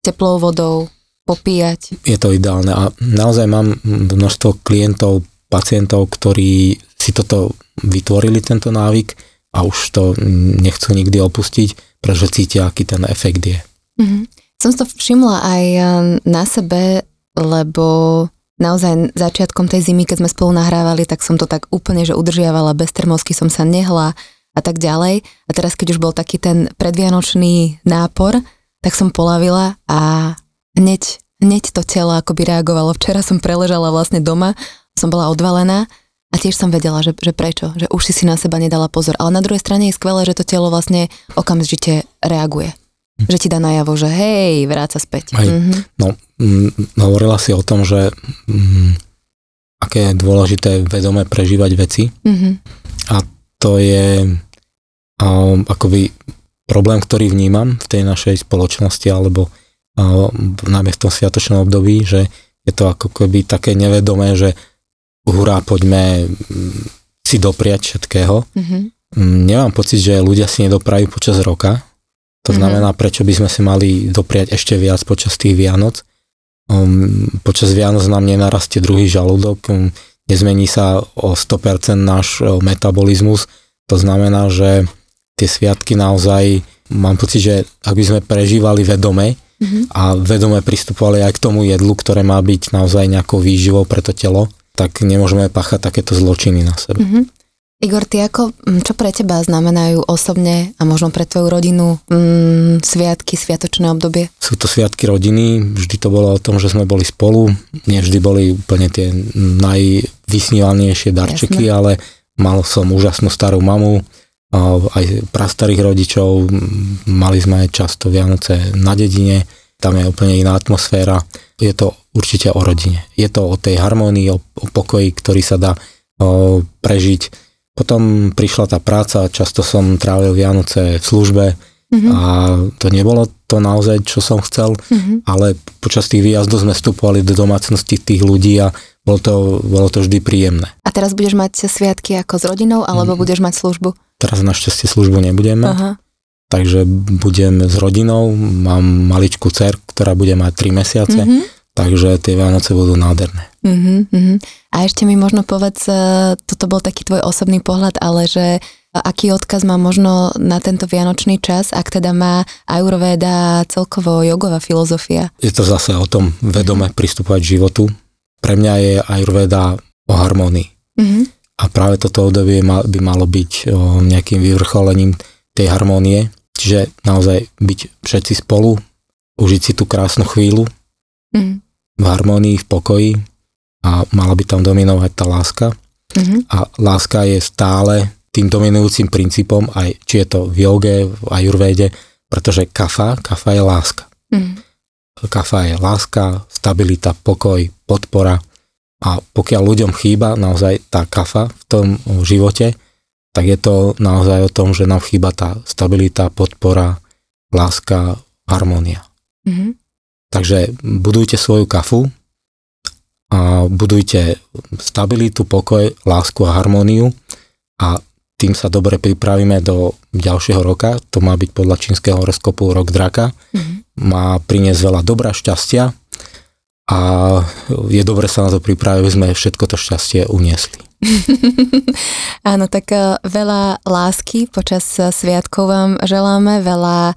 teplou vodou, popíjať. Je to ideálne a naozaj mám množstvo klientov, pacientov, ktorí si toto vytvorili, tento návyk a už to nechcú nikdy opustiť, pretože cítia, aký ten efekt je. Mm-hmm. Som to všimla aj na sebe, lebo naozaj začiatkom tej zimy, keď sme spolu nahrávali, tak som to tak úplne, že udržiavala, bez termosky som sa nehla a tak ďalej. A teraz, keď už bol taký ten predvianočný nápor, tak som polavila a hneď, hneď to telo akoby reagovalo. Včera som preležala vlastne doma, som bola odvalená a tiež som vedela, že, že prečo, že už si si na seba nedala pozor. Ale na druhej strane je skvelé, že to telo vlastne okamžite reaguje že ti dá najavo, že hej, vráca späť. Aj, mm-hmm. No, m, hovorila si o tom, že m, aké je dôležité vedome prežívať veci mm-hmm. a to je um, akoby problém, ktorý vnímam v tej našej spoločnosti alebo um, najmä v tom sviatočnom období, že je to ako keby také nevedomé, že hurá, poďme si dopriať všetkého. Mm-hmm. Nemám pocit, že ľudia si nedoprajú počas roka, to mm-hmm. znamená, prečo by sme si mali dopriať ešte viac počas tých Vianoc. Um, počas Vianoc nám nenarastie druhý žalúdok, um, nezmení sa o 100% náš um, metabolizmus. To znamená, že tie sviatky naozaj, mám pocit, že ak by sme prežívali vedome mm-hmm. a vedome pristupovali aj k tomu jedlu, ktoré má byť naozaj nejakou výživou pre to telo, tak nemôžeme páchať takéto zločiny na sebe. Mm-hmm. Igor, ty ako, čo pre teba znamenajú osobne a možno pre tvoju rodinu mm, sviatky, sviatočné obdobie? Sú to sviatky rodiny, vždy to bolo o tom, že sme boli spolu, nie vždy boli úplne tie najvysnívanejšie darčeky, Jasne. ale mal som úžasnú starú mamu, aj prastarých rodičov, mali sme aj často Vianoce na dedine, tam je úplne iná atmosféra. Je to určite o rodine. Je to o tej harmónii, o, o pokoji, ktorý sa dá o, prežiť potom prišla tá práca, často som trávil Vianoce v službe mm-hmm. a to nebolo to naozaj, čo som chcel, mm-hmm. ale počas tých výjazdov sme vstupovali do domácnosti tých ľudí a bolo to, bolo to vždy príjemné. A teraz budeš mať sviatky ako s rodinou, alebo mm-hmm. budeš mať službu? Teraz našťastie službu nebudeme. Aha. Takže budem s rodinou, mám maličkú dcer, ktorá bude mať 3 mesiace, mm-hmm Takže tie Vianoce budú nádherné. Uh-huh, uh-huh. A ešte mi možno povedz, e, toto bol taký tvoj osobný pohľad, ale že aký odkaz má možno na tento vianočný čas, ak teda má Ayurveda celkovo jogová filozofia? Je to zase o tom vedome pristupovať k životu. Pre mňa je Ayurveda o harmonii. Uh-huh. A práve toto obdobie by malo byť nejakým vyvrcholením tej harmónie. Čiže naozaj byť všetci spolu, užiť si tú krásnu chvíľu, mm. V harmonii, v pokoji a mala by tam dominovať tá láska. Mm-hmm. A láska je stále tým dominujúcim princípom, aj či je to v joge, v ajurvéde, pretože kafa, kafa je láska. Mm. Kafa je láska, stabilita, pokoj, podpora a pokiaľ ľuďom chýba naozaj tá kafa v tom živote, tak je to naozaj o tom, že nám chýba tá stabilita, podpora, láska, harmónia. Mm-hmm. Takže budujte svoju kafu a budujte stabilitu, pokoj, lásku a harmóniu a tým sa dobre pripravíme do ďalšieho roka. To má byť podľa čínskeho horoskopu rok draka. Mm-hmm. Má priniesť veľa dobra, šťastia a je dobre sa na to pripraviť, aby sme všetko to šťastie uniesli. [LAUGHS] Áno, tak eh, veľa lásky počas eh, sviatkov vám želáme, veľa eh,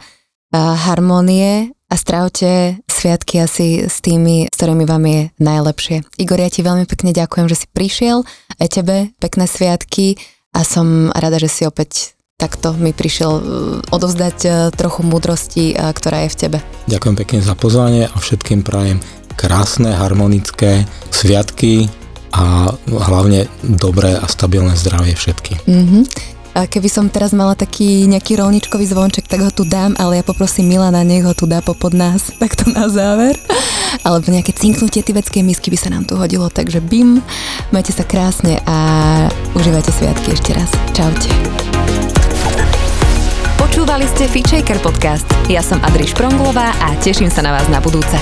harmonie a strávte sviatky asi s tými, s ktorými vám je najlepšie. Igor, ja ti veľmi pekne ďakujem, že si prišiel, aj tebe pekné sviatky a som rada, že si opäť takto mi prišiel odovzdať trochu múdrosti, ktorá je v tebe. Ďakujem pekne za pozvanie a všetkým prajem krásne, harmonické sviatky a hlavne dobré a stabilné zdravie všetky. Mm-hmm. Keby som teraz mala taký nejaký rolničkový zvonček, tak ho tu dám, ale ja poprosím Milana, nech ho tu dá popod nás, [LAUGHS] takto na záver. Alebo nejaké cinknutie tibetskej misky by sa nám tu hodilo, takže bim, majte sa krásne a užívajte sviatky ešte raz. Čaute. Počúvali ste Fitchaker podcast. Ja som Adriš Pronglová a teším sa na vás na budúce.